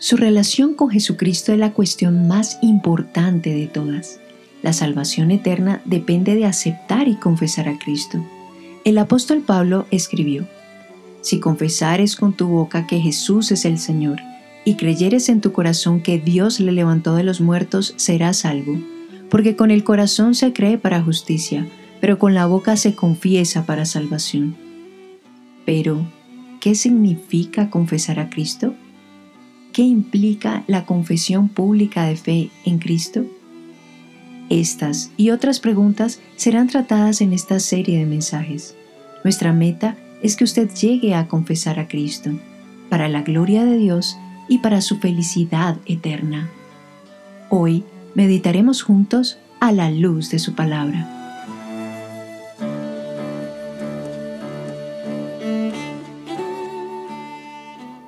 Su relación con Jesucristo es la cuestión más importante de todas. La salvación eterna depende de aceptar y confesar a Cristo. El apóstol Pablo escribió, Si confesares con tu boca que Jesús es el Señor, y creyeres en tu corazón que Dios le levantó de los muertos, serás salvo, porque con el corazón se cree para justicia, pero con la boca se confiesa para salvación. Pero, ¿qué significa confesar a Cristo? ¿Qué implica la confesión pública de fe en Cristo? Estas y otras preguntas serán tratadas en esta serie de mensajes. Nuestra meta es que usted llegue a confesar a Cristo, para la gloria de Dios y para su felicidad eterna. Hoy meditaremos juntos a la luz de su palabra.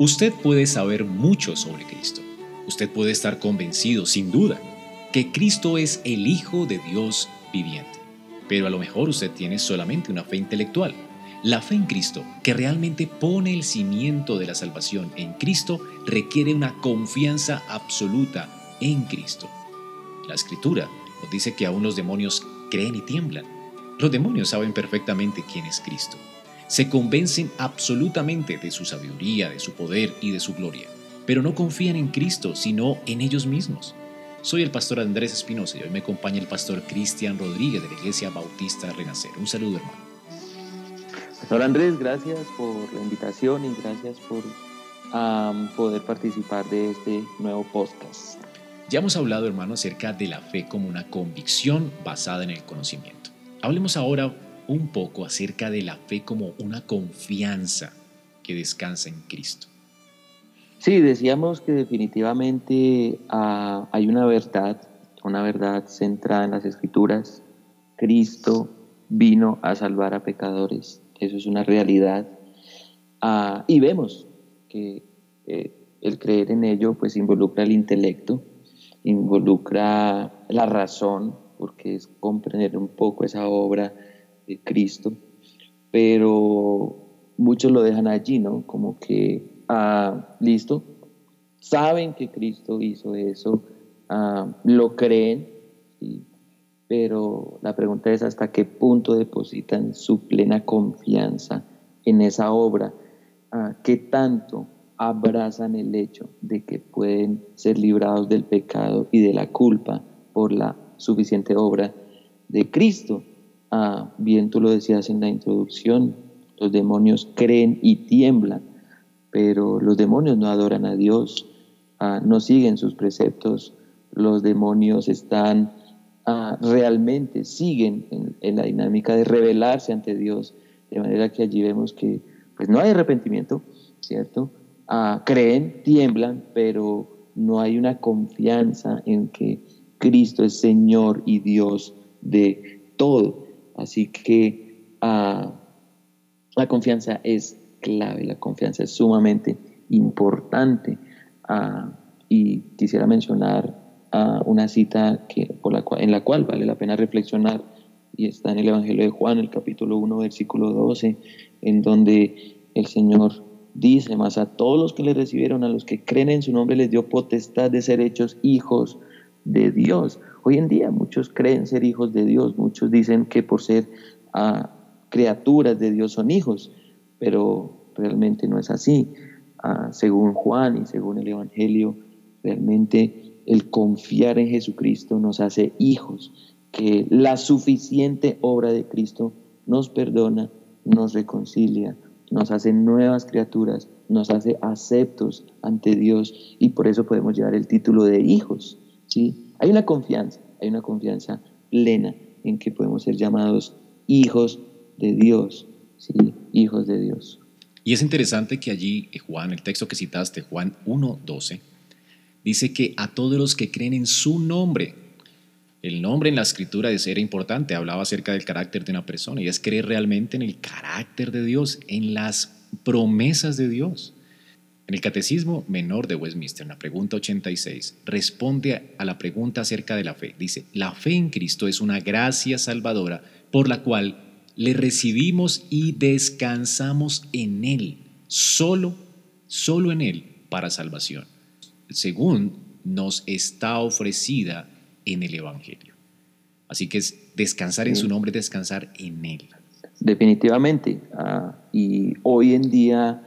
Usted puede saber mucho sobre Cristo. Usted puede estar convencido, sin duda, que Cristo es el Hijo de Dios viviente. Pero a lo mejor usted tiene solamente una fe intelectual. La fe en Cristo, que realmente pone el cimiento de la salvación en Cristo, requiere una confianza absoluta en Cristo. La Escritura nos dice que aún los demonios creen y tiemblan. Los demonios saben perfectamente quién es Cristo se convencen absolutamente de su sabiduría, de su poder y de su gloria, pero no confían en Cristo, sino en ellos mismos. Soy el pastor Andrés Espinosa y hoy me acompaña el pastor Cristian Rodríguez de la Iglesia Bautista Renacer. Un saludo, hermano. Pastor Andrés, gracias por la invitación y gracias por poder participar de este nuevo podcast. Ya hemos hablado, hermano, acerca de la fe como una convicción basada en el conocimiento. Hablemos ahora un poco acerca de la fe como una confianza que descansa en Cristo. Sí, decíamos que definitivamente ah, hay una verdad, una verdad centrada en las escrituras. Cristo vino a salvar a pecadores, eso es una realidad. Ah, y vemos que eh, el creer en ello pues involucra el intelecto, involucra la razón, porque es comprender un poco esa obra de Cristo, pero muchos lo dejan allí, ¿no? Como que, ah, listo, saben que Cristo hizo eso, ah, lo creen, pero la pregunta es hasta qué punto depositan su plena confianza en esa obra, ah, qué tanto abrazan el hecho de que pueden ser librados del pecado y de la culpa por la suficiente obra de Cristo. Ah, bien tú lo decías en la introducción, los demonios creen y tiemblan, pero los demonios no adoran a Dios, ah, no siguen sus preceptos, los demonios están ah, realmente, siguen en, la dinámica de rebelarse ante Dios, de manera que allí vemos que pues no hay arrepentimiento, ¿cierto? creen, tiemblan, pero no hay una confianza en que Cristo es Señor y Dios de todo. Así que ah, la confianza es clave, la confianza es sumamente importante. Ah, y quisiera mencionar ah, una cita en la cual vale la pena reflexionar y está en el Evangelio de Juan, el capítulo 1, versículo 12, en donde el Señor dice, más a todos los que le recibieron, a los que creen en su nombre, les dio potestad de ser hechos hijos de Dios. Hoy en día muchos creen ser hijos de Dios, muchos dicen que por ser ah, criaturas de Dios son hijos, pero realmente no es así. Ah, según Juan y según el Evangelio, realmente el confiar en Jesucristo nos hace hijos, que la suficiente obra de Cristo nos perdona, nos reconcilia, nos hace nuevas criaturas, nos hace aceptos ante Dios y por eso podemos llevar el título de hijos. ¿Sí? Hay una confianza, hay una confianza plena en que podemos ser llamados hijos de Dios, hijos de Dios. Y es interesante que allí, eh, Juan, el texto que citaste, Juan 1.12, dice que a todos los que creen en su nombre, el nombre en la escritura ser importante, hablaba acerca del carácter de una persona y es creer realmente en el carácter de Dios, en las promesas de Dios. En el Catecismo Menor de Westminster, en la pregunta 86, responde a la pregunta acerca de la fe. Dice, la fe en Cristo es una gracia salvadora por la cual le recibimos y descansamos en Él, solo, solo en Él, para salvación. según nos está ofrecida en el Evangelio. Así que es descansar en su nombre, descansar en Él. Definitivamente. Ah, y hoy en día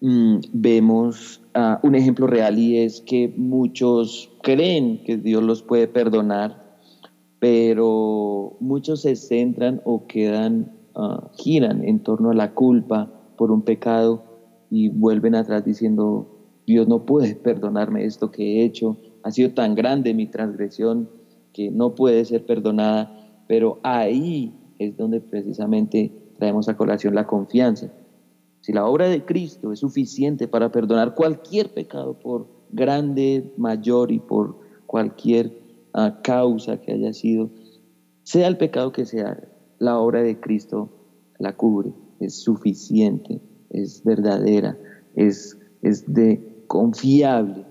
mm, vemos ah, un ejemplo real y es que muchos creen que Dios los puede perdonar, pero muchos se centran o quedan, ah, giran en torno a la culpa por un pecado y vuelven atrás diciendo, Dios no puede perdonarme esto que he hecho, ha sido tan grande mi transgresión que no puede ser perdonada, pero ahí es donde precisamente traemos a colación la confianza. La obra de Cristo es suficiente para perdonar cualquier pecado, por grande, mayor y por cualquier ah, causa que haya sido, sea el pecado que sea, la obra de Cristo la cubre, es suficiente, es verdadera, es, es de confiable.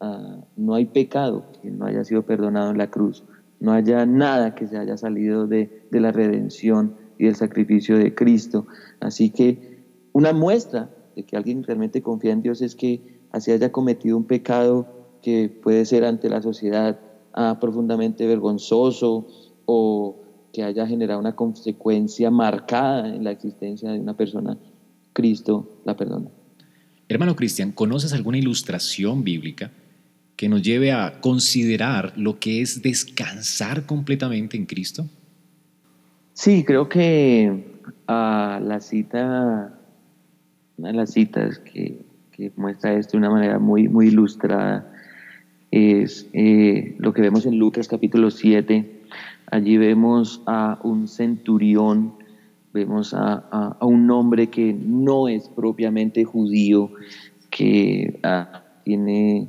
Ah, no hay pecado que no haya sido perdonado en la cruz no haya nada que se haya salido de, la redención y del sacrificio de Cristo. Así que una muestra de que alguien realmente confía en Dios es que así haya cometido un pecado que puede ser ante la sociedad ah, profundamente vergonzoso o que haya generado una consecuencia marcada en la existencia de una persona, Cristo la perdona. Hermano Cristian, ¿conoces alguna ilustración bíblica que nos lleve a considerar lo que es descansar completamente en Cristo? Sí, creo que a la cita, una de las citas que, muestra esto de una manera muy, ilustrada es eh, lo que vemos en Lucas capítulo 7. Allí vemos a un centurión, vemos a, un hombre que no es propiamente judío, que ah, tiene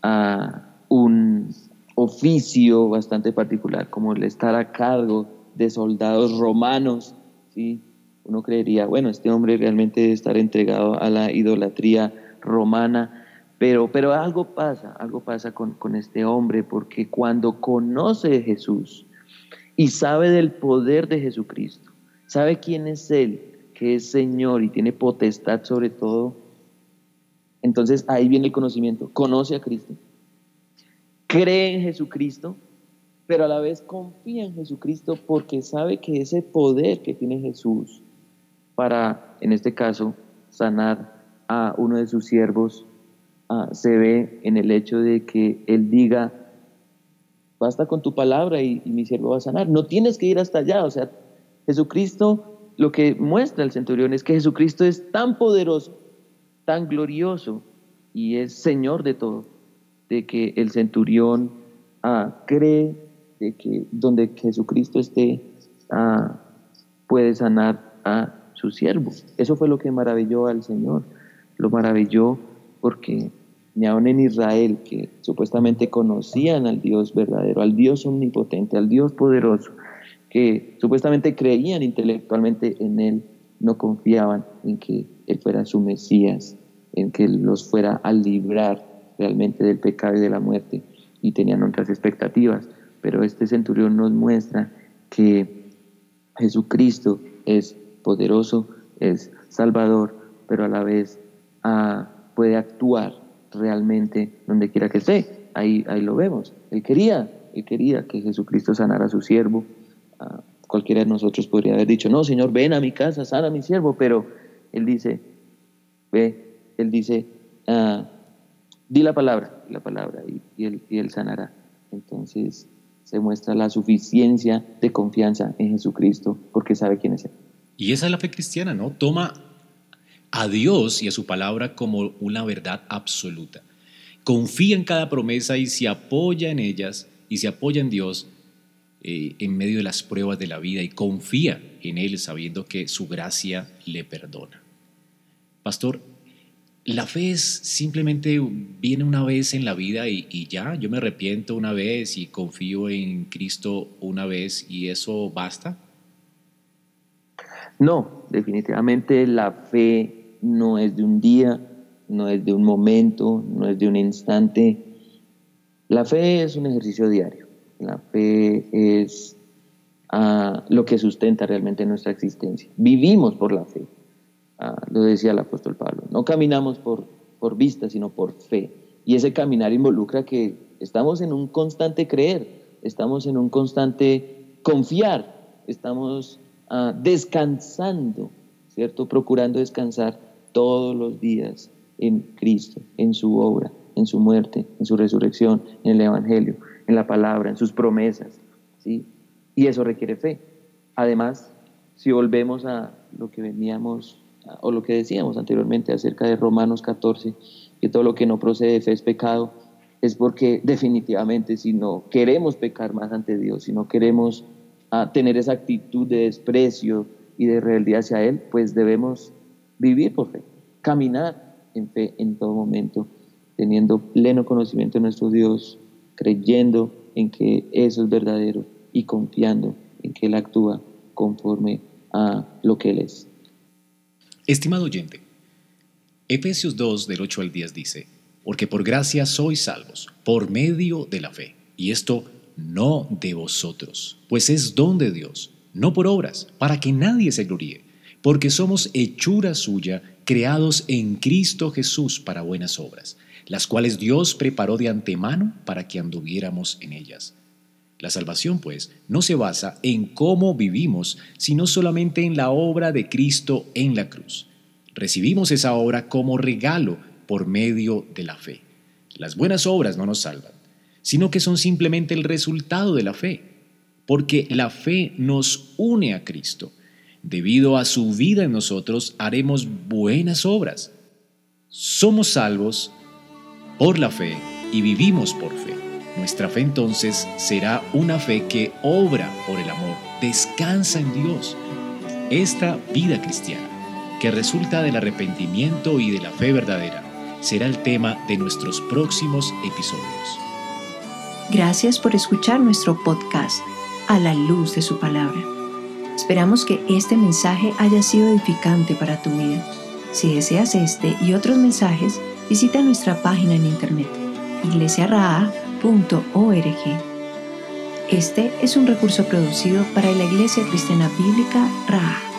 a un oficio bastante particular, como el estar a cargo de soldados romanos, ¿sí? Uno creería, bueno, este hombre realmente debe estar entregado a la idolatría romana, pero, pero algo pasa, algo pasa con, con este hombre, porque cuando conoce a Jesús y sabe del poder de Jesucristo, sabe quién es Él, que es Señor y tiene potestad sobre todo, entonces ahí viene el conocimiento. Conoce a Cristo, cree en Jesucristo, pero a la vez confía en Jesucristo porque sabe que ese poder que tiene Jesús para, en este caso, sanar a uno de sus siervos, ah, se ve en el hecho de que Él diga, basta con tu palabra y, y mi siervo va a sanar. No tienes que ir hasta allá. O sea, Jesucristo, lo que muestra el centurión es que Jesucristo es tan poderoso tan glorioso y es Señor de todo, de que el centurión ah, cree de que donde Jesucristo esté ah, puede sanar a su siervo. Eso fue lo que maravilló al Señor, lo maravilló porque ni aún en Israel, que supuestamente conocían al Dios verdadero, al Dios omnipotente, al Dios poderoso, que supuestamente creían intelectualmente en Él, no confiaban en que Él fuera su Mesías, en que los fuera a librar realmente del pecado y de la muerte, y tenían otras expectativas. Pero este centurión nos muestra que Jesucristo es poderoso, es salvador, pero a la vez ah, puede actuar realmente donde quiera que esté. Ahí, ahí lo vemos. Él quería, él quería que Jesucristo sanara a su siervo. Ah, cualquiera de nosotros podría haber dicho, no, Señor, ven a mi casa, sana a mi siervo, pero Él dice, ve, Él dice, ah, di la palabra, la palabra, y, él, y Él sanará. Entonces se muestra la suficiencia de confianza en Jesucristo porque sabe quién es Él. Y esa es la fe cristiana, ¿no? Toma a Dios y a su palabra como una verdad absoluta. Confía en cada promesa y se apoya en ellas y se apoya en Dios eh, en medio de las pruebas de la vida y confía en Él sabiendo que su gracia le perdona. Pastor, la fe es simplemente viene una vez en la vida y, y, ya, yo me arrepiento una vez y confío en Cristo una vez y eso basta. No, definitivamente la fe no es de un día, no es de un momento, no es de un instante. La fe es un ejercicio diario. La fe es ah, lo que sustenta realmente nuestra existencia. Vivimos por la fe, ah, lo decía el apóstol Pablo. No caminamos por, por vista, sino por fe. Y ese caminar involucra que estamos en un constante creer, estamos en un constante confiar, estamos ah, descansando, ¿cierto? Procurando descansar todos los días en Cristo, en su obra, en su muerte, en su resurrección, en el Evangelio, en la palabra, en sus promesas, ¿sí? Y eso requiere fe. Además, si volvemos a lo que veníamos o lo que decíamos anteriormente acerca de Romanos 14, que todo lo que no procede de fe es pecado, es porque definitivamente si no queremos pecar más ante Dios, si no queremos ah, tener esa actitud de desprecio y de rebeldía hacia Él, pues debemos vivir por fe, caminar en fe en todo momento, teniendo pleno conocimiento de nuestro Dios, creyendo en que eso es verdadero y confiando en que Él actúa conforme a lo que Él es. Estimado oyente, Efesios 2 del 8 al 10 dice, porque por gracia sois salvos, por medio de la fe, y esto no de vosotros, pues es don de Dios, no por obras, para que nadie se gloríe, porque somos hechura suya, creados en Cristo Jesús para buenas obras, las cuales Dios preparó de antemano para que anduviéramos en ellas. La salvación, pues, no se basa en cómo vivimos, sino solamente en la obra de Cristo en la cruz. Recibimos esa obra como regalo por medio de la fe. Las buenas obras no nos salvan, sino que son simplemente el resultado de la fe, porque la fe nos une a Cristo. Debido a su vida en nosotros haremos buenas obras. Somos salvos por la fe y vivimos por fe. Nuestra fe entonces será una fe que obra por el amor, descansa en Dios. Esta vida cristiana, que resulta del arrepentimiento y de la fe verdadera, será el tema de nuestros próximos episodios. Gracias por escuchar nuestro podcast a la luz de su palabra. Esperamos que este mensaje haya sido edificante para tu vida. Si deseas este y otros mensajes, visita nuestra página en internet, iglesiaraa.com este es un recurso producido para la Iglesia Cristiana Bíblica Ra.